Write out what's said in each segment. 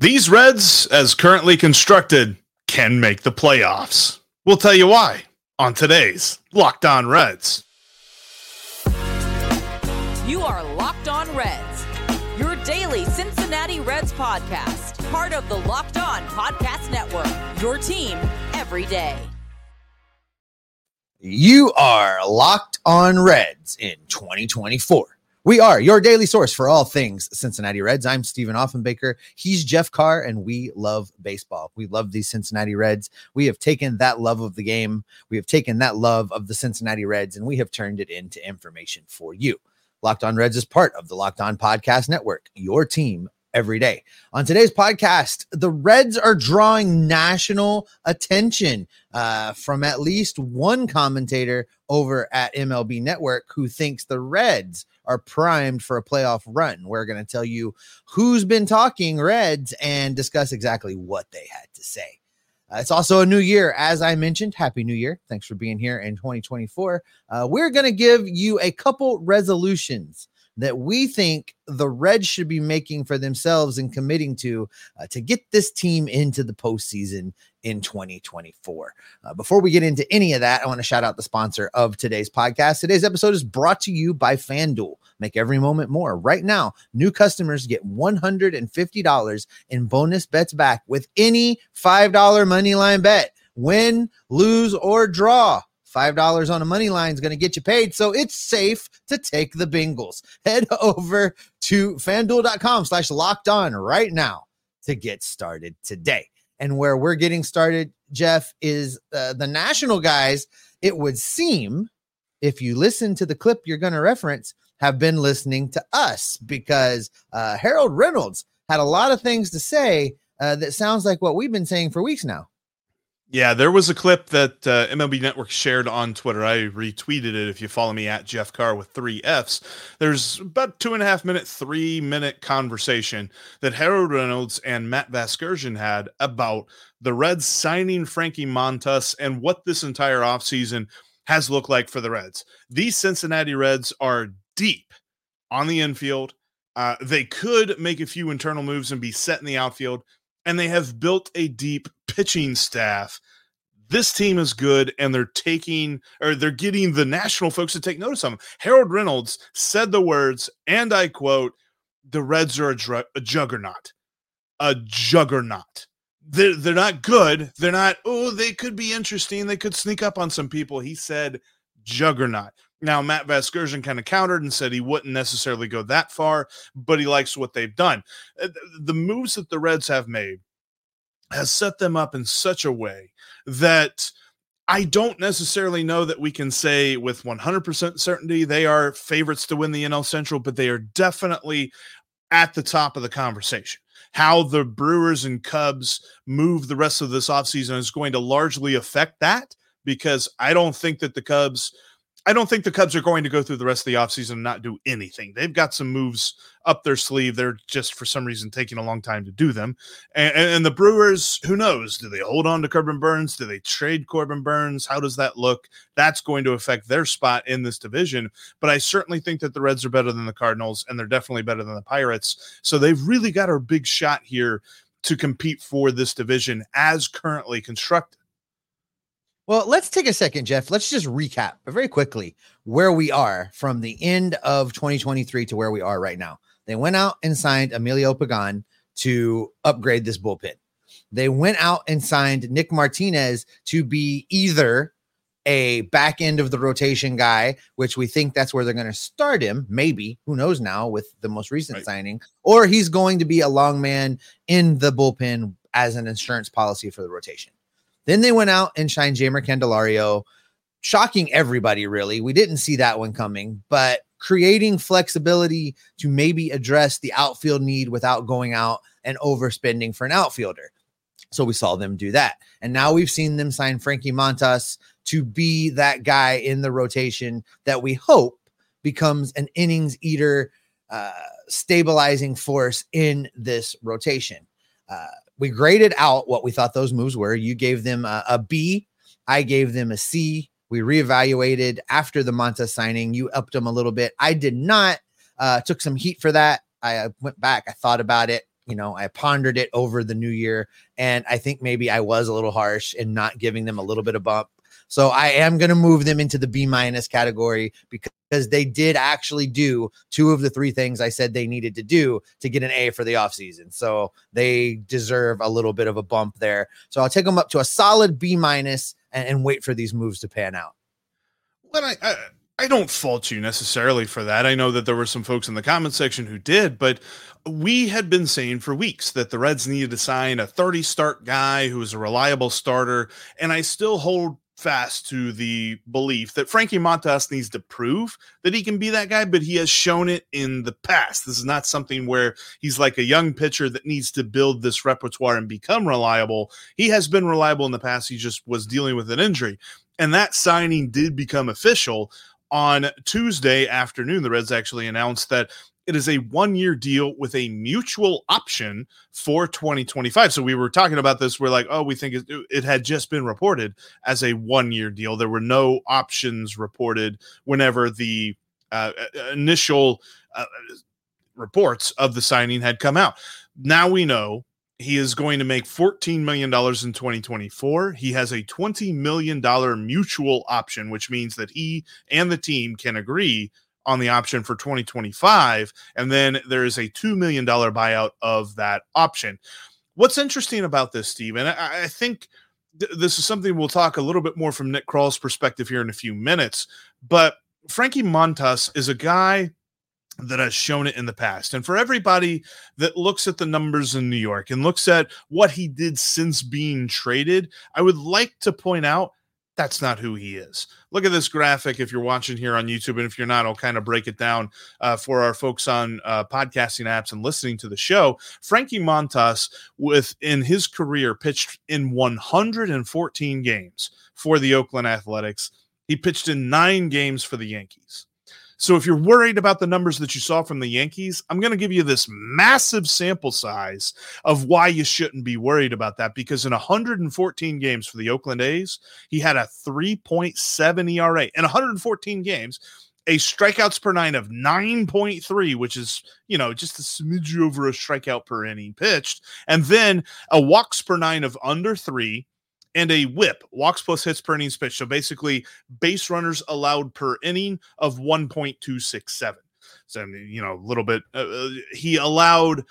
These Reds, as currently constructed, can make the playoffs. We'll tell you why on today's Locked On Reds. You are Locked On Reds, your daily Cincinnati Reds podcast, part of the Locked On Podcast Network, your team every day. You are Locked On Reds in 2024. We are your daily source for all things Cincinnati Reds. I'm Stephen Offenbaker. He's Jeff Carr, and we love baseball. We love these Cincinnati Reds. We have taken that love of the game, we have taken that love of the Cincinnati Reds, and we have turned it into information for you. Locked On Reds is part of the Locked On Podcast Network, your team every day. On today's podcast, the Reds are drawing national attention uh, from at least one commentator over at MLB Network who thinks the Reds are primed for a playoff run. We're going to tell you who's been talking Reds and discuss exactly what they had to say. Uh, it's also a new year. As I mentioned, Happy New Year. Thanks for being here in 2024. Uh, we're going to give you a couple resolutions that we think the Reds should be making for themselves and committing to uh, to get this team into the postseason in 2024. Uh, before we get into any of that, I want to shout out the sponsor of today's podcast. Today's episode is brought to you by FanDuel. Make every moment more. Right now, new customers get $150 in bonus bets back with any $5 money line bet. Win, lose, or draw. $5 on a money line is going to get you paid. So it's safe to take the Bengals. Head over to fanduel.com slash locked on right now to get started today. And where we're getting started, Jeff, is uh, the national guys. It would seem, if you listen to the clip you're going to reference, have been listening to us because uh, Harold Reynolds had a lot of things to say uh, that sounds like what we've been saying for weeks now. Yeah, there was a clip that uh, MLB Network shared on Twitter. I retweeted it. If you follow me at Jeff Carr with three Fs, there's about two and a half minute, three minute conversation that Harold Reynolds and Matt Vasgersian had about the Reds signing Frankie Montas and what this entire offseason has looked like for the Reds. These Cincinnati Reds are deep on the infield. Uh, they could make a few internal moves and be set in the outfield and they have built a deep pitching staff. This team is good, and they're taking or they're getting the national folks to take notice of them. Harold Reynolds said the words, and I quote: "The Reds are a, dr- a juggernaut, a juggernaut." They're, they're not good. They're not, oh, they could be interesting. They could sneak up on some people. He said juggernaut. Now, Matt Vasgersian kind of countered and said he wouldn't necessarily go that far, but he likes what they've done. Uh, the moves that the Reds have made has set them up in such a way that I don't necessarily know that we can say with 100% certainty they are favorites to win the NL Central, but they are definitely at the top of the conversation. How the Brewers and Cubs move the rest of this offseason is going to largely affect that because I don't think that the Cubs – I don't think the Cubs are going to go through the rest of the offseason and not do anything. They've got some moves up their sleeve. They're just for some reason taking a long time to do them. And, and, the Brewers, who knows? Do they hold on to Corbin Burnes? Do they trade Corbin Burnes? How does that look? That's going to affect their spot in this division. But I certainly think that the Reds are better than the Cardinals, and they're definitely better than the Pirates. So they've really got a big shot here to compete for this division as currently constructed. Well, let's take a second, Jeff. Let's just recap very quickly where we are from the end of 2023 to where we are right now. They went out and signed Emilio Pagan to upgrade this bullpen. They went out and signed Nick Martinez to be either a back end of the rotation guy, which we think that's where they're going to start him. Maybe who knows now with the most recent right. signing, or he's going to be a long man in the bullpen as an insurance policy for the rotation. Then they went out and shined Jeimer Candelario, shocking everybody, really. We didn't see that one coming, but creating flexibility to maybe address the outfield need without going out and overspending for an outfielder. So we saw them do that. And now we've seen them sign Frankie Montas to be that guy in the rotation that we hope becomes an innings eater, uh, stabilizing force in this rotation. Uh, we graded out what we thought those moves were. You gave them a, a B, I gave them a C. We reevaluated after the Monta signing. You upped them a little bit. I did not. Uh, took some heat for that. I went back. I thought about it. You know, I pondered it over the new year, and I think maybe I was a little harsh in not giving them a little bit of bump. So I am going to move them into the B minus category because they did actually do two of the three things I said they needed to do to get an A for the offseason. So they deserve a little bit of a bump there. So I'll take them up to a solid B minus and, and wait for these moves to pan out. Well, I, I I don't fault you necessarily for that. I know that there were some folks in the comment section who did, but we had been saying for weeks that the Reds needed to sign a 30 start guy who was a reliable starter. And I still hold fast to the belief that Frankie Montas needs to prove that he can be that guy, but he has shown it in the past. This is not something where he's like a young pitcher that needs to build this repertoire and become reliable. He has been reliable in the past. He just was dealing with an injury. And that signing did become official on Tuesday afternoon, the Reds actually announced that it is a one year deal with a mutual option for 2025. So we were talking about this. We're like, oh, we think it, had just been reported as a one year deal. There were no options reported whenever the uh, initial uh, reports of the signing had come out. Now we know he is going to make $14 million in 2024. He has a $20 million mutual option, which means that he and the team can agree on the option for 2025. And then there is a $2 million buyout of that option. What's interesting about this, Steve, and I, I think th- this is something we'll talk a little bit more from Nick Krall's perspective here in a few minutes, but Frankie Montas is a guy that has shown it in the past. And for everybody that looks at the numbers in New York and looks at what he did since being traded, I would like to point out that's not who he is. Look at this graphic if you're watching here on YouTube. And if you're not, I'll kind of break it down uh, for our folks on uh, podcasting apps and listening to the show. Frankie Montas, within his career, pitched in 114 games for the Oakland Athletics. He pitched in nine games for the Yankees. So if you're worried about the numbers that you saw from the Yankees, I'm going to give you this massive sample size of why you shouldn't be worried about that because in 114 games for the Oakland A's, he had a 3.7 ERA in 114 games a strikeouts per nine of 9.3, which is, you know, just a smidge over a strikeout per inning pitched, and then a walks per nine of under three, and a whip, walks plus hits per innings pitch. So basically, base runners allowed per inning of 1.267. So, you know, a little bit, uh, uh, he allowed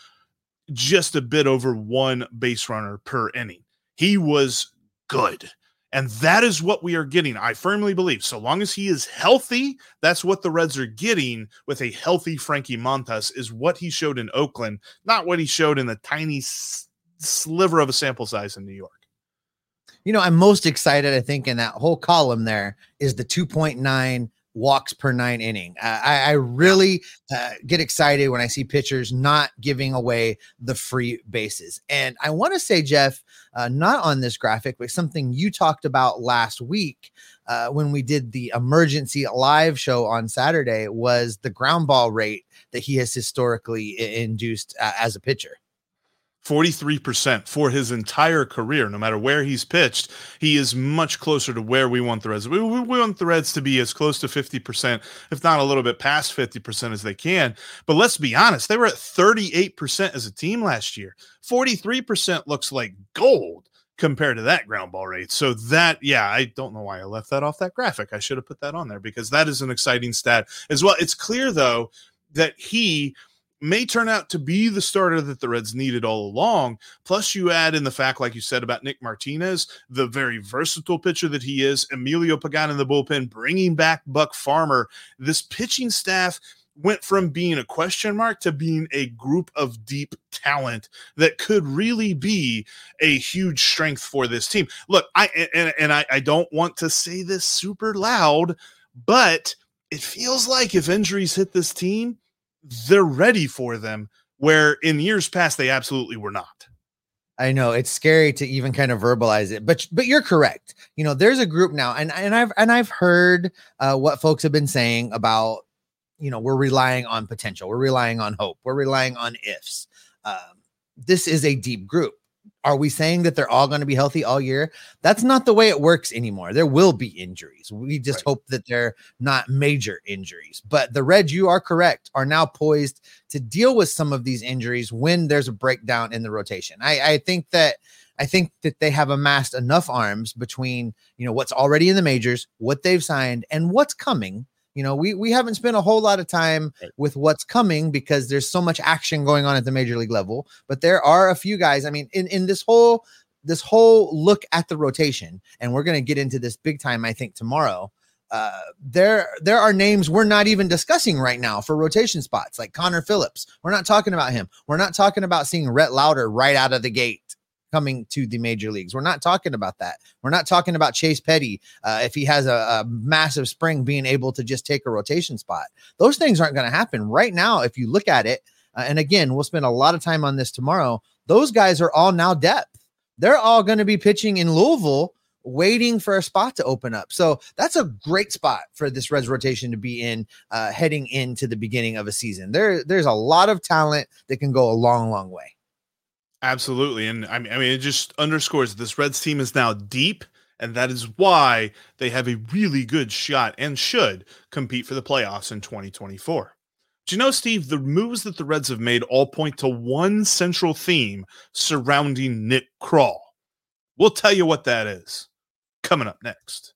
just a bit over one base runner per inning. He was good. And that is what we are getting. I firmly believe so long as he is healthy, that's what the Reds are getting with a healthy Frankie Montas, is what he showed in Oakland, not what he showed in the tiny sliver of a sample size in New York you know, I'm most excited, I think, in that whole column there is the 2.9 walks per nine inning. Uh, I, I, really uh, get excited when I see pitchers not giving away the free bases. And I want to say, Jeff, uh, not on this graphic, but something you talked about last week uh, when we did the emergency live show on Saturday was the ground ball rate that he has historically induced uh, as a pitcher. 43% for his entire career, no matter where he's pitched. He is much closer to where we want the Reds. We, we, want the Reds to be as close to 50%, if not a little bit past 50% as they can. But let's be honest, they were at 38% as a team last year. 43% looks like gold compared to that ground ball rate. So that, yeah, I don't know why I left that off that graphic. I should have put that on there because that is an exciting stat as well. It's clear though that he may turn out to be the starter that the Reds needed all along. Plus, you add in the fact, like you said about Nick Martinez, the very versatile pitcher that he is, Emilio Pagan in the bullpen, bringing back Buck Farmer. This pitching staff went from being a question mark to being a group of deep talent that could really be a huge strength for this team. Look, I and, and I, I don't want to say this super loud, but it feels like if injuries hit this team, they're ready for them where in years past they absolutely were not. I know it's scary to even kind of verbalize it, but but you're correct. You know, there's a group now, and and I've and I've heard uh, what folks have been saying about, you know, we're relying on potential, we're relying on hope, we're relying on ifs. Um, this is a deep group. Are we saying that they're all going to be healthy all year? That's not the way it works anymore. There will be injuries. We just right. hope that they're not major injuries. But the Reds, you are correct, are now poised to deal with some of these injuries when there's a breakdown in the rotation. I, I think that I think that they have amassed enough arms between you know what's already in the majors, what they've signed, and what's coming you know, we we haven't spent a whole lot of time with what's coming because there's so much action going on at the major league level. But there are a few guys. I mean, in in this whole this whole look at the rotation, and we're going to get into this big time, I think, tomorrow. Uh, there there are names we're not even discussing right now for rotation spots, like Connor Phillips. We're not talking about him. We're not talking about seeing Rhett Lowder right out of the gate coming to the major leagues. We're not talking about that. We're not talking about Chase Petty uh, if he has a, a, massive spring being able to just take a rotation spot. Those things aren't going to happen right now. If you look at it, uh, and again, we'll spend a lot of time on this tomorrow. Those guys are all now depth. They're all going to be pitching in Louisville waiting for a spot to open up. So that's a great spot for this Reds rotation to be in uh, heading into the beginning of a season. There, there's a lot of talent that can go a long, long way. Absolutely. And I mean, I mean, it just underscores this Reds team is now deep, and that is why they have a really good shot and should compete for the playoffs in 2024. Do you know, Steve, the moves that the Reds have made all point to one central theme surrounding Nick Krall. We'll tell you what that is coming up next.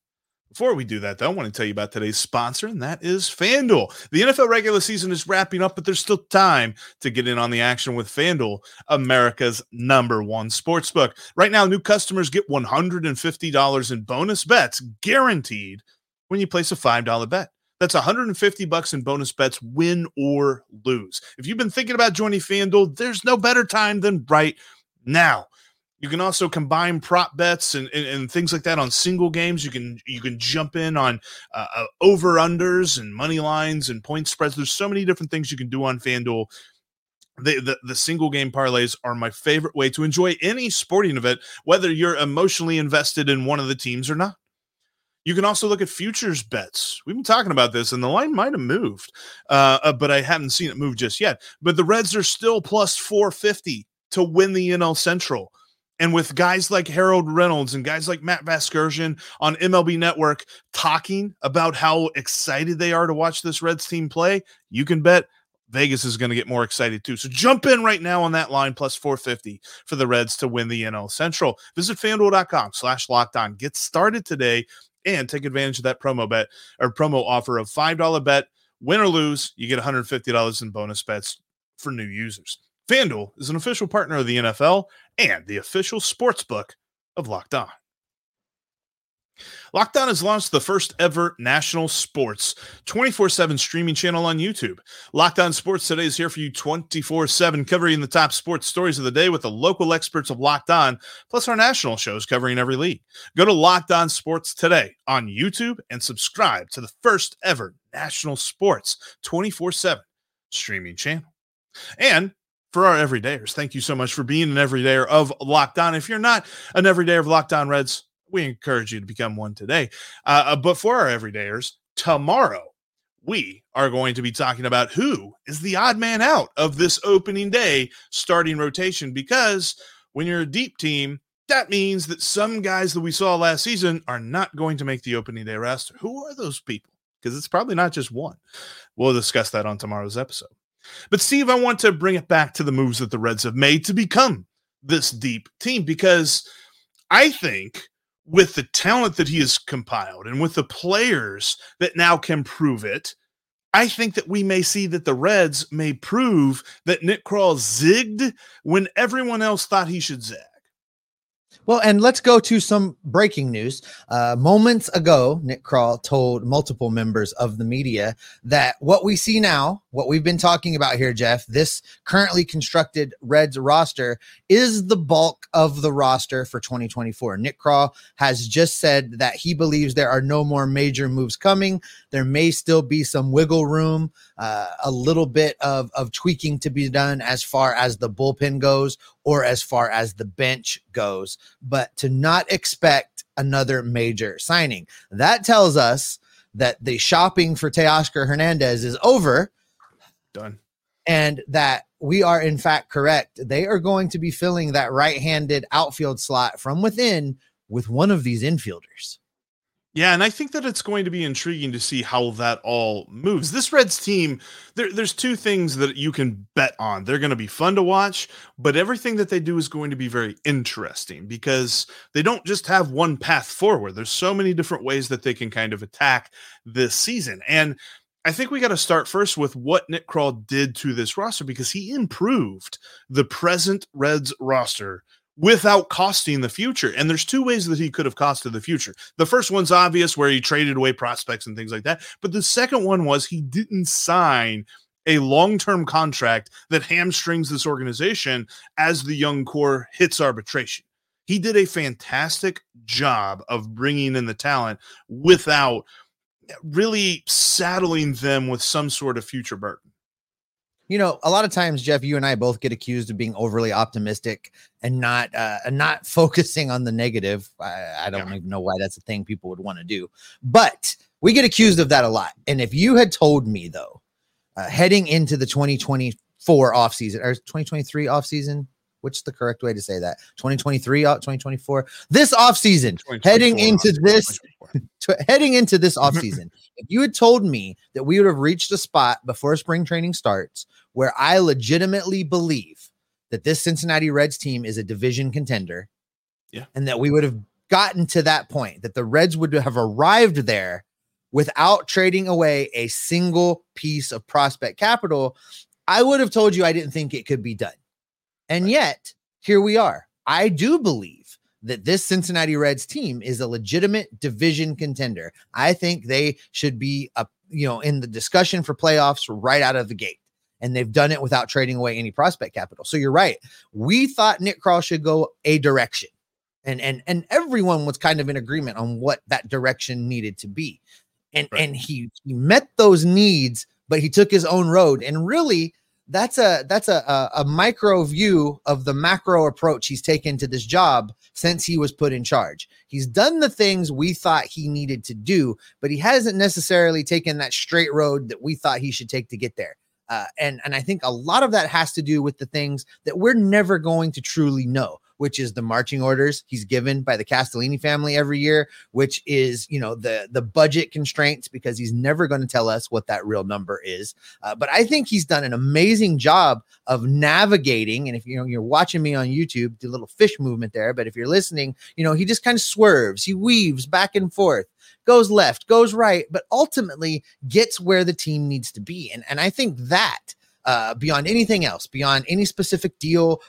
Before we do that, though, I want to tell you about today's sponsor, and that is FanDuel. The NFL regular season is wrapping up, but there's still time to get in on the action with FanDuel, America's number one sportsbook. Right now, new customers get $150 in bonus bets guaranteed when you place a $5 bet. That's 150 bucks in bonus bets, win or lose. If you've been thinking about joining FanDuel, there's no better time than right now. You can also combine prop bets and, and, and, things like that on single games. You can you can jump in on uh, uh, over unders and money lines and point spreads. There's so many different things you can do on FanDuel. The, the, the single game parlays are my favorite way to enjoy any sporting event, whether you're emotionally invested in one of the teams or not. You can also look at futures bets. We've been talking about this, and the line might have moved, uh, uh but I haven't seen it move just yet. But the Reds are still plus 450 to win the NL Central. And with guys like Harold Reynolds and guys like Matt Vasgersian on MLB Network talking about how excited they are to watch this Reds team play, you can bet Vegas is going to get more excited too. So jump in right now on that line plus 450 for the Reds to win the NL Central. Visit fanduel.com slash locked on. Get started today and take advantage of that promo bet or promo offer of $5 bet. Win or lose, you get $150 in bonus bets for new users. FanDuel is an official partner of the NFL and the official sports book of Locked On. Locked On has launched the first ever national sports 24 7 streaming channel on YouTube. Locked On Sports Today is here for you 24 7, covering the top sports stories of the day with the local experts of Locked On, plus our national shows covering every league. Go to Locked On Sports Today on YouTube and subscribe to the first ever national sports 24 7 streaming channel. And for our everydayers. Thank you so much for being an everydayer of Locked On. If you're not an everydayer of Locked On Reds, we encourage you to become one today. Uh, uh, but for our everydayers, tomorrow we are going to be talking about who is the odd man out of this opening day starting rotation because when you're a deep team, that means that some guys that we saw last season are not going to make the opening day roster. Who are those people? Because it's probably not just one. We'll discuss that on tomorrow's episode. But Steve, I want to bring it back to the moves that the Reds have made to become this deep team because I think with the talent that he has compiled and with the players that now can prove it, I think that we may see that the Reds may prove that Nick Krall zigged when everyone else thought he should zag. Well, and let's go to some breaking news. Uh, moments ago, Nick Krall told multiple members of the media that what we see now, what we've been talking about here, Jeff, this currently constructed Reds roster is the bulk of the roster for 2024. Nick Krall has just said that he believes there are no more major moves coming. There may still be some wiggle room, uh, a little bit of, of tweaking to be done as far as the bullpen goes or as far as the bench goes, but to not expect another major signing. That tells us that the shopping for Teoscar Hernandez is over. Done. and that we are in fact correct. They are going to be filling that right-handed outfield slot from within with one of these infielders. Yeah, and I think that it's going to be intriguing to see how that all moves. This Reds team, there, there's two things that you can bet on. They're going to be fun to watch, but everything that they do is going to be very interesting because they don't just have one path forward. There's so many different ways that they can kind of attack this season. And I think we got to start first with what Nick Krall did to this roster because he improved the present Reds roster without costing the future. And there's two ways that he could have costed the future. The first one's obvious, where he traded away prospects and things like that. But the second one was he didn't sign a long term contract that hamstrings this organization as the young core hits arbitration. He did a fantastic job of bringing in the talent without really saddling them with some sort of future burden you know, a lot of times, Jeff, you and I both get accused of being overly optimistic and not uh, not focusing on the negative. I, I don't yeah. even know why that's a thing people would want to do, but we get accused of that a lot. And if you had told me though, uh, heading into the 2024 off season or 2023 off which the correct way to say that. 2023 uh, 2024 this off season heading into this heading into this off season if you had told me that we would have reached a spot before spring training starts where i legitimately believe that this cincinnati reds team is a division contender yeah. and that we would have gotten to that point that the reds would have arrived there without trading away a single piece of prospect capital i would have told you i didn't think it could be done and yet, here we are. I do believe that this Cincinnati Reds team is a legitimate division contender. I think they should be a you know in the discussion for playoffs right out of the gate. And they've done it without trading away any prospect capital. So you're right. We thought Nick Krall should go a direction. And and and everyone was kind of in agreement on what that direction needed to be. And right. and he he met those needs, but he took his own road. And really, that's a that's a, a, a micro view of the macro approach he's taken to this job since he was put in charge. He's done the things we thought he needed to do, but he hasn't necessarily taken that straight road that we thought he should take to get there. Uh, and and I think a lot of that has to do with the things that we're never going to truly know which is the marching orders he's given by the Castellini family every year, which is you know the the budget constraints because he's never going to tell us what that real number is. Uh, but I think he's done an amazing job of navigating. And if you know you're watching me on YouTube, the little fish movement there, but if you're listening, you know he just kind of swerves, he weaves back and forth goes left, goes right, but ultimately gets where the team needs to be. And, and I think that uh, beyond anything else, beyond any specific deal,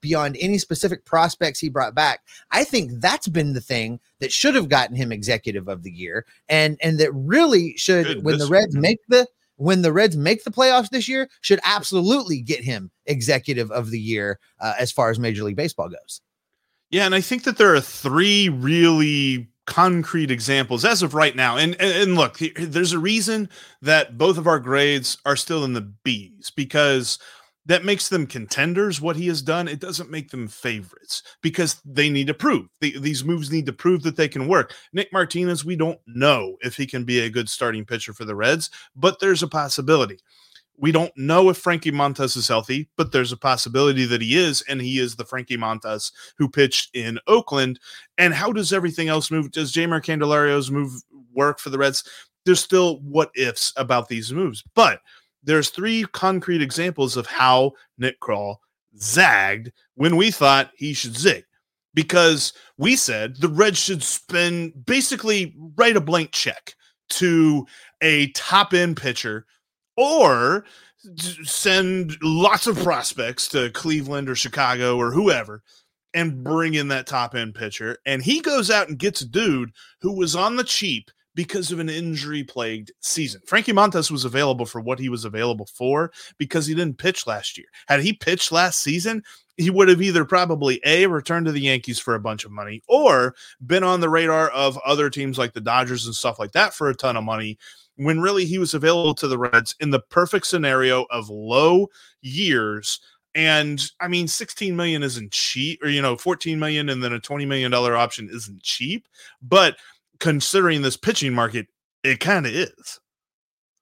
beyond any specific prospects he brought back. I think that's been the thing that should have gotten him executive of the year, and and that really should Good, when the Reds make the when the Reds make the playoffs this year should absolutely get him executive of the year uh, as far as Major League Baseball goes. Yeah, and I think that there are three really concrete examples as of right now. And, and, look, there's a reason that both of our grades are still in the B's because that makes them contenders. What he has done, it doesn't make them favorites because they need to prove the, these moves need to prove that they can work. Nick Martinez, we don't know if he can be a good starting pitcher for the Reds, but there's a possibility. We don't know if Frankie Montas is healthy, but there's a possibility that he is, and he is the Frankie Montas who pitched in Oakland. And how does everything else move? Does Jeimer Candelario's move work for the Reds? There's still what ifs about these moves, but there's three concrete examples of how Nick Krall zagged when we thought he should zig. Because we said the Reds should spend basically write a blank check to a top end pitcher or send lots of prospects to Cleveland or Chicago or whoever and bring in that top end pitcher. And he goes out and gets a dude who was on the cheap because of an injury plagued season. Frankie Montas was available for what he was available for because he didn't pitch last year. Had he pitched last season, he would have either probably A, returned to the Yankees for a bunch of money or been on the radar of other teams like the Dodgers and stuff like that for a ton of money when really he was available to the Reds in the perfect scenario of low years. And I mean, 16 million isn't cheap, or you know, 14 million and then a 20 million dollar option isn't cheap. But considering this pitching market, it kind of is.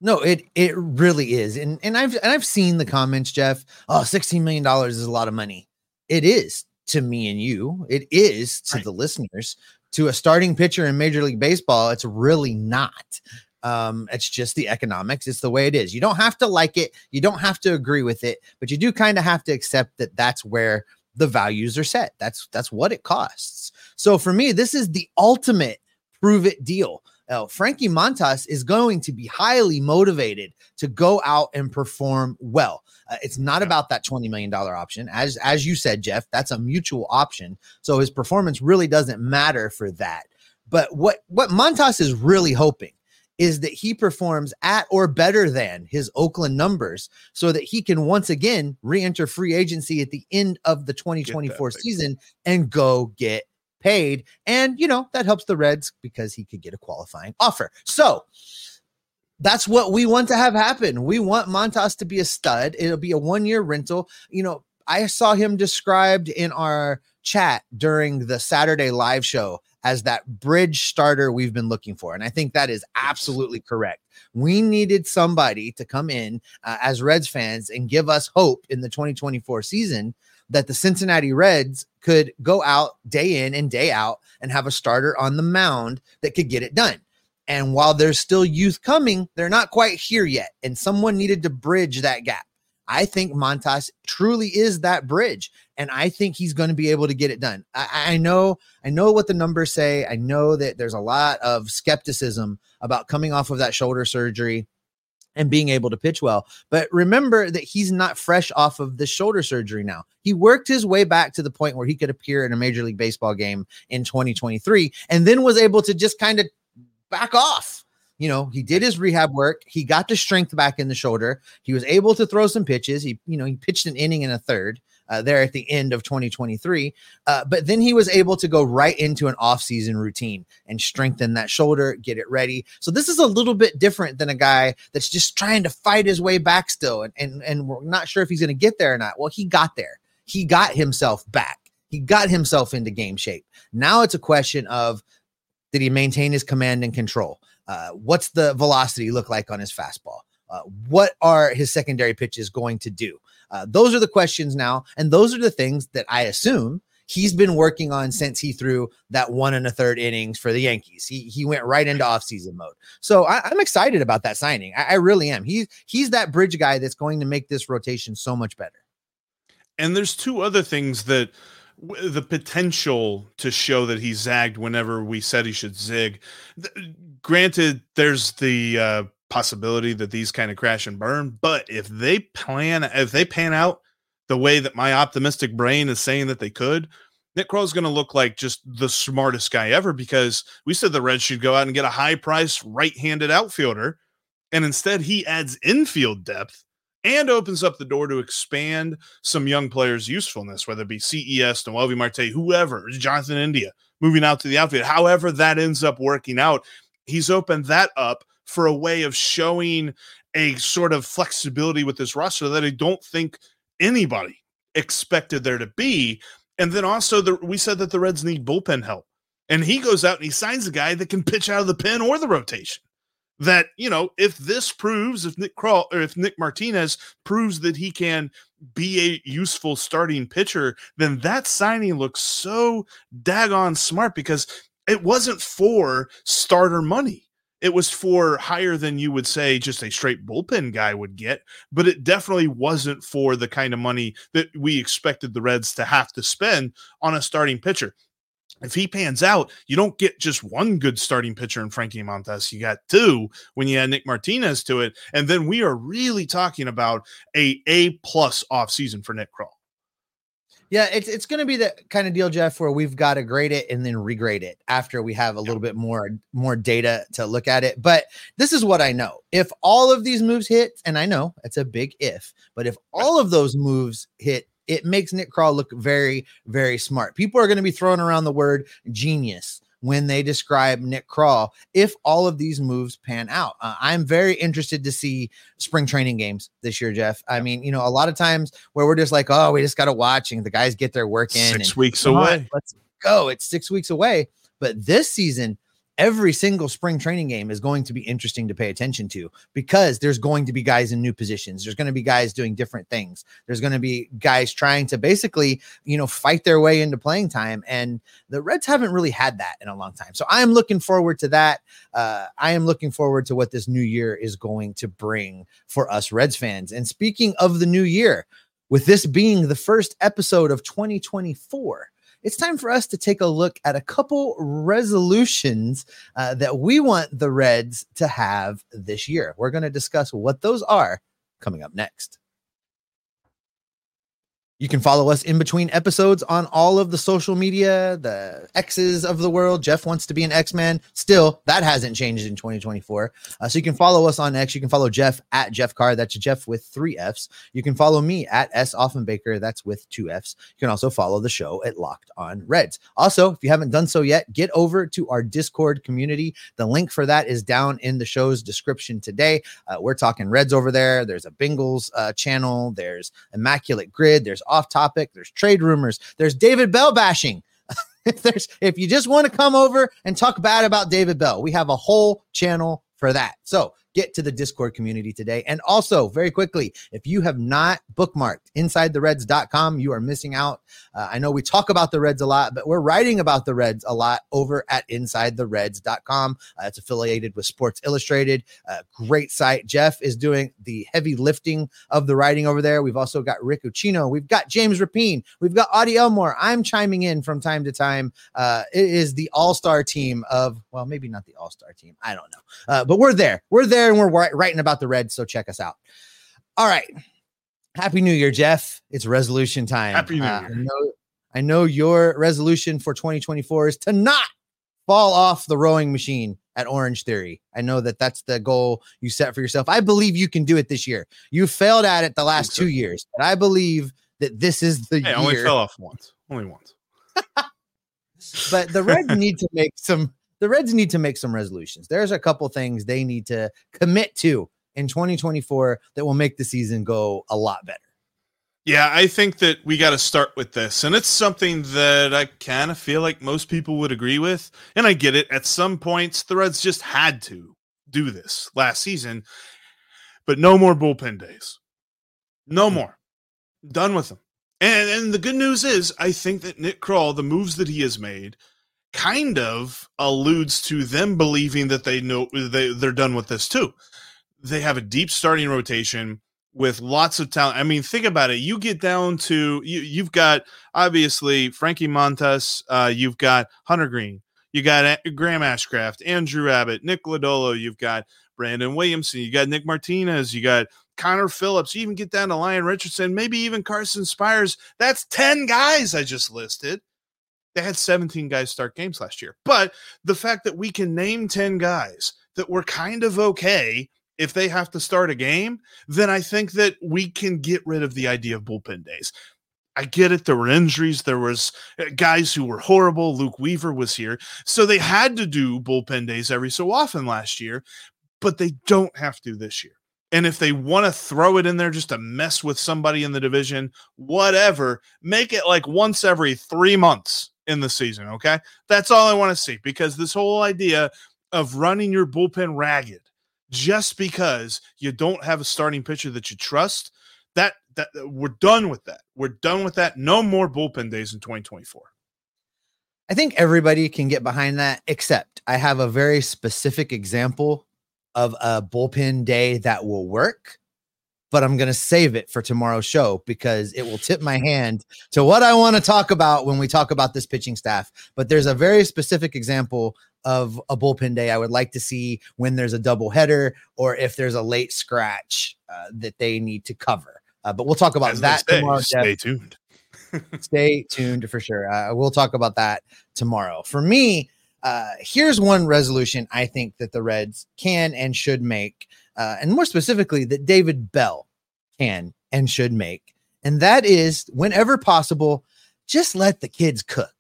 No, it it really is. And and I've and I've seen the comments, Jeff. Oh, 16 million dollars is a lot of money. It is to me and you. It is to Right. the listeners. To a starting pitcher in Major League Baseball, it's really not. Um, it's just the economics. It's the way it is. You don't have to like it. You don't have to agree with it, but you do kind of have to accept that that's where the values are set. That's that's what it costs. So for me, this is the ultimate prove it deal. Uh, Frankie Montas is going to be highly motivated to go out and perform well. Uh, it's not Yeah. about that $20 million option. As, as you said, Jeff, that's a mutual option. So his performance really doesn't matter for that. But what, what Montas is really hoping is that he performs at or better than his Oakland numbers so that he can once again re-enter free agency at the end of the 2024 season and go get paid. And, you know, that helps the Reds because he could get a qualifying offer. So that's what we want to have happen. We want Montas to be a stud. It'll be a one year rental. You know, I saw him described in our chat during the Saturday live show as that bridge starter we've been looking for. And I think that is absolutely correct. We needed somebody to come in uh, as Reds fans and give us hope in the 2024 season that the Cincinnati Reds could go out day in and day out and have a starter on the mound that could get it done. And while there's still youth coming, they're not quite here yet. And someone needed to bridge that gap. I think Montas truly is that bridge. And I think he's going to be able to get it done. I, I know, I know what the numbers say. I know that there's a lot of skepticism about coming off of that shoulder surgery and being able to pitch well. But remember that he's not fresh off of the shoulder surgery now. He worked his way back to the point where he could appear in a Major League Baseball game in 2023 and then was able to just kind of back off. You know, he did his rehab work. He got the strength back in the shoulder. He was able to throw some pitches. He, you know, he pitched an inning and a third uh, there at the end of 2023. Uh, but then he was able to go right into an off-season routine and strengthen that shoulder, get it ready. So this is a little bit different than a guy that's just trying to fight his way back still, and and, and we're not sure if he's going to get there or not. Well, he got there. He got himself back. He got himself into game shape. Now it's a question of did he maintain his command and control? Uh, what's the velocity look like on his fastball? Uh, what are his secondary pitches going to do? Uh, those are the questions now, and those are the things that I assume he's been working on since he threw that one and a third innings for the Yankees. He he went right into offseason mode. So I, I'm excited about that signing. I, I really am. He's he's that bridge guy that's going to make this rotation so much better. And there's two other things that the potential to show that he zagged whenever we said he should zig. Granted, there's the uh, possibility that these kind of crash and burn, but if they plan, if they pan out the way that my optimistic brain is saying that they could, Nick Krall's going to look like just the smartest guy ever because we said the Reds should go out and get a high price right handed outfielder. And instead, he adds infield depth and opens up the door to expand some young players' usefulness, whether it be CES, Noelvi Marte, whoever, Jonathan India moving out to the outfield. However, that ends up working out, he's opened that up for a way of showing a sort of flexibility with this roster that I don't think anybody expected there to be. And then also, the, we said that the Reds need bullpen help. And he goes out and he signs a guy that can pitch out of the pen or the rotation that you know if this proves if Nick Krall or if Nick Martinez proves that he can be a useful starting pitcher, then that signing looks so daggone smart because it wasn't for starter money. It was for higher than you would say just a straight bullpen guy would get, but it definitely wasn't for the kind of money that we expected the Reds to have to spend on a starting pitcher if he pans out, you don't get just one good starting pitcher in Frankie Montas. You got two when you add Nick Martinez to it. And then we are really talking about a A plus offseason for Nick Krall. Yeah, it's it's going to be the kind of deal, Jeff, where we've got to grade it and then regrade it after we have a little bit more more data to look at it. But this is what I know: if all of these moves hit, and I know it's a big if, but if all of those moves hit, it makes Nick Krall look very very smart. People are going to be throwing around the word genius when they describe Nick Krall if all of these moves pan out. Uh, I'm very interested to see spring training games this year, Jeff. I mean, you know, a lot of times where we're just like, oh, we just got to watch and the guys get their work in. Six and, weeks "Come on, away. let's go. It's six weeks away. But this season, every single spring training game is going to be interesting to pay attention to because there's going to be guys in new positions. There's going to be guys doing different things. There's going to be guys trying to basically, you know, fight their way into playing time. And the Reds haven't really had that in a long time. So I am looking forward to that. Uh, I am looking forward to what this new year is going to bring for us Reds fans. And speaking of the new year, with this being the first episode of 2024, it's time for us to take a look at a couple resolutions uh, that we want the Reds to have this year. We're going to discuss what those are coming up next. You can follow us in between episodes on all of the social media, the X's of the world. Jeff wants to be an X Man. Still, that hasn't changed in 2024. Uh, so you can follow us on X. You can follow Jeff at Jeff Carr. That's Jeff with three F's. You can follow me at S Offenbaker. That's with two F's. You can also follow the show at Locked On Reds. Also, if you haven't done so yet, get over to our Discord community. The link for that is down in the show's description today. Uh, we're talking Reds over there. There's a Bengals uh, channel. There's Immaculate Grid. There's off topic. There's trade rumors. There's David Bell bashing. if there's if you just want to come over and talk bad about David Bell, we have a whole channel for that. So get to the Discord community today. And also, very quickly, if you have not bookmarked insidethereds.com, you are missing out. Uh, I know we talk about the Reds a lot, but we're writing about the Reds a lot over at insidethereds.com. Uh, it's affiliated with Sports Illustrated. Uh, great site. Jeff is doing the heavy lifting of the writing over there. We've also got Rick Ucchino. We've got James Rapine. We've got Audie Elmore. I'm chiming in from time to time. Uh, it is the all star team of, well, maybe not the all star team. I don't know. Uh, but we're there. We're there and we're writing about the Reds. So check us out. All right. Happy New Year, Jeff. It's resolution time. Happy New uh, Year. I, know, I know your resolution for 2024 is to not fall off the rowing machine at Orange Theory. I know that that's the goal you set for yourself. I believe you can do it this year. You failed at it the last two years, but I believe that this is the hey, year. I only fell off once. Only once. but the Reds need to make some the Reds need to make some resolutions. There's a couple things they need to commit to in 2024 that will make the season go a lot better. Yeah, I think that we got to start with this. And it's something that I kind of feel like most people would agree with. And I get it. At some points, the Reds just had to do this last season, but no more bullpen days. No hmm. more. Done with them. And, and the good news is, I think that Nick Krall, the moves that he has made, kind of alludes to them believing that they know they, they're done with this too. They have a deep starting rotation with lots of talent. I mean, think about it. You get down to you. You've got obviously Frankie Montas. Uh, you've got Hunter Greene, You got Graham Ashcraft, Andrew Abbott, Nick Lodolo. You've got Brandon Williamson. You got Nick Martinez. You got Connor Phillips. You even get down to Lyon Richardson. Maybe even Carson Spiers. That's ten guys I just listed. They had 17 guys start games last year. But the fact that we can name 10 guys that were kind of okay if they have to start a game, then I think that we can get rid of the idea of bullpen days. I get it. There were injuries. There was uh, guys who were horrible. Luke Weaver was here. So they had to do bullpen days every so often last year, but they don't have to this year. And if they want to throw it in there just to mess with somebody in the division, whatever, make it like once every three months in the season. Okay. That's all I want to see because this whole idea of running your bullpen ragged just because you don't have a starting pitcher that you trust, that, that uh, we're done with that. We're done with that. No more bullpen days in 2024. I think everybody can get behind that, except I have a very specific example of a bullpen day that will work but I'm going to save it for tomorrow's show because it will tip my hand to what I want to talk about when we talk about this pitching staff. But there's a very specific example of a bullpen day I would like to see when there's a double header or if there's a late scratch uh, that they need to cover. Uh, but we'll talk about As that say, tomorrow. Stay Jeff. tuned. Stay tuned for sure. Uh, we'll talk about that tomorrow. For me, uh, here's one resolution I think that the Reds can and should make uh, and more specifically, that David Bell can and should make. And that is whenever possible, just let the kids cook.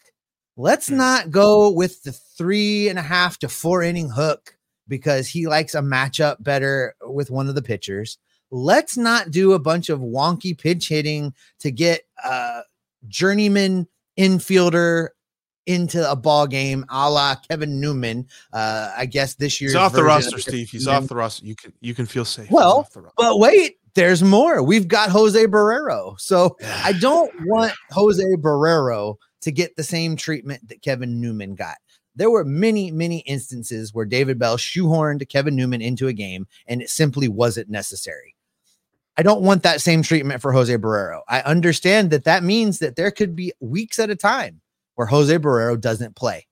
Let's Hmm. not go with the three and a half to four inning hook because he likes a matchup better with one of the pitchers. Let's not do a bunch of wonky pitch hitting to get a journeyman infielder into a ball game a la Kevin Newman. Uh, I guess this year he's off the roster, Steve. He's off the roster. You can you can feel safe. Well, but wait, there's more. We've got Jose Barrero. So I don't want Jose Barrero to get the same treatment that Kevin Newman got. There were many, many instances where David Bell shoehorned Kevin Newman into a game and it simply wasn't necessary. I don't want that same treatment for Jose Barrero. I understand that that means that there could be weeks at a time where Jose Barrero doesn't play.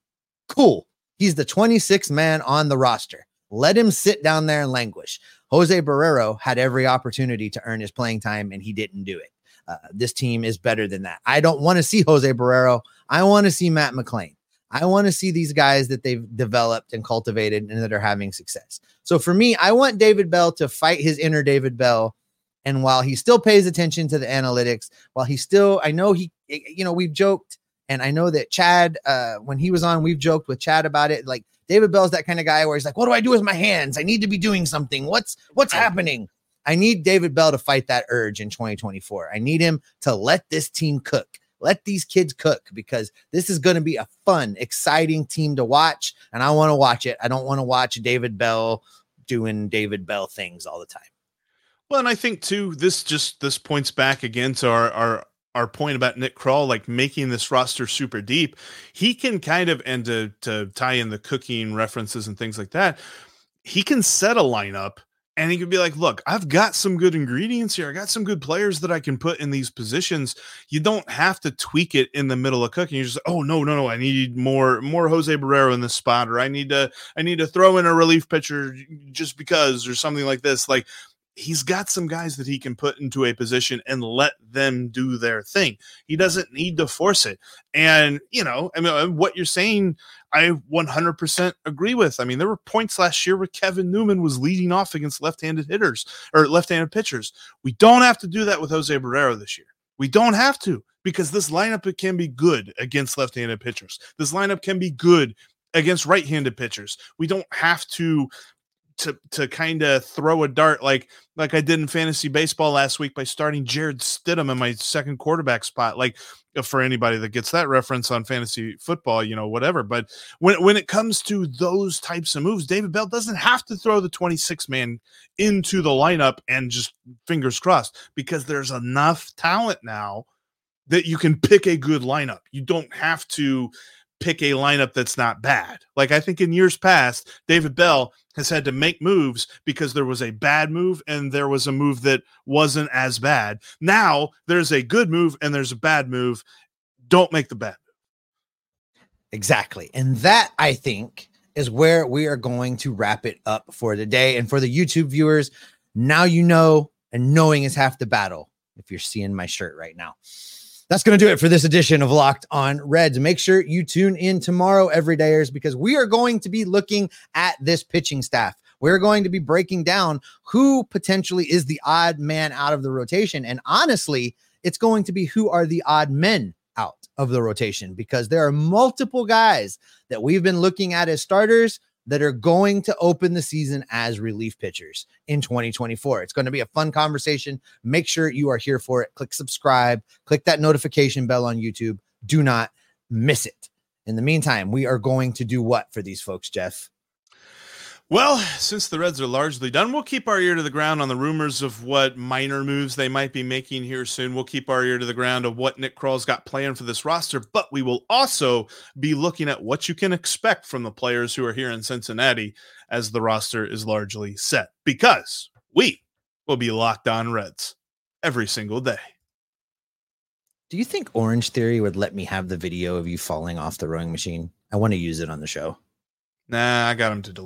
Cool. He's the 26th man on the roster. Let him sit down there and languish. Jose Barrero had every opportunity to earn his playing time and he didn't do it. Uh, this team is better than that. I don't want to see Jose Barrero. I want to see Matt McLain. I want to see these guys that they've developed and cultivated and that are having success. So for me, I want David Bell to fight his inner David Bell. And while he still pays attention to the analytics, while he still, I know he, you know, we've joked, and I know that Chad, uh, when he was on, we've joked with Chad about it. Like David Bell's that kind of guy where he's like, "What do I do with my hands? I need to be doing something. What's what's happening?" I need David Bell to fight that urge in 2024. I need him to let this team cook. Let these kids cook because this is going to be a fun, exciting team to watch. And I want to watch it. I don't want to watch David Bell doing David Bell things all the time. Well, and I think too, this just this points back again to our our our point about Nick Krall, like making this roster super deep. He can kind of and to to tie in the cooking references and things like that, he can set a lineup and he could be like, look, I've got some good ingredients here. I got some good players that I can put in these positions. You don't have to tweak it in the middle of cooking. You're just, oh no, no, no, I need more, more Jose Barrero in this spot, or I need to, I need to throw in a relief pitcher just because, or something like this. Like he's got some guys that he can put into a position and let them do their thing. He doesn't need to force it. And, you know, I mean, uh, what you're saying, I 100% agree with. I mean, there were points last year where Kevin Newman was leading off against left handed hitters or left handed pitchers. We don't have to do that with Jose Barrero this year. We don't have to because this lineup can be good against left handed pitchers. This lineup can be good against right handed pitchers. We don't have to to to kind of throw a dart like like I did in fantasy baseball last week by starting Jarrett Stidham in my second quarterback spot. Like uh, for anybody that gets that reference on fantasy football, you know, whatever. But when when it comes to those types of moves, David Bell doesn't have to throw the 26 man into the lineup and just fingers crossed because there's enough talent now that you can pick a good lineup. You don't have to pick a lineup that's not bad. Like I think in years past, David Bell has had to make moves because there was a bad move and there was a move that wasn't as bad. Now there's a good move and there's a bad move. Don't make the bad move. Exactly. And that I think is where we are going to wrap it up for the day. And for the YouTube viewers, now you know, and knowing is half the battle. If you're seeing my shirt right now. That's going to do it for this edition of Locked on Reds. Make sure you tune in tomorrow, everydayers, because we are going to be looking at this pitching staff. We're going to be breaking down who potentially is the odd man out of the rotation. And honestly, it's going to be who are the odd men out of the rotation because there are multiple guys that we've been looking at as starters that are going to open the season as relief pitchers in 2024. It's going to be a fun conversation. Make sure you are here for it. Click subscribe, click that notification bell on YouTube. Do not miss it. In the meantime, we are going to do what for these folks, Jeff? Well, since the Reds are largely done, we'll keep our ear to the ground on the rumors of what minor moves they might be making here soon. We'll keep our ear to the ground of what Nick Krall's got planned for this roster, but we will also be looking at what you can expect from the players who are here in Cincinnati as the roster is largely set because we will be locked on Reds every single day. Do you think Orange Theory would let me have the video of you falling off the rowing machine? I want to use it on the show. Nah, I got him to delete.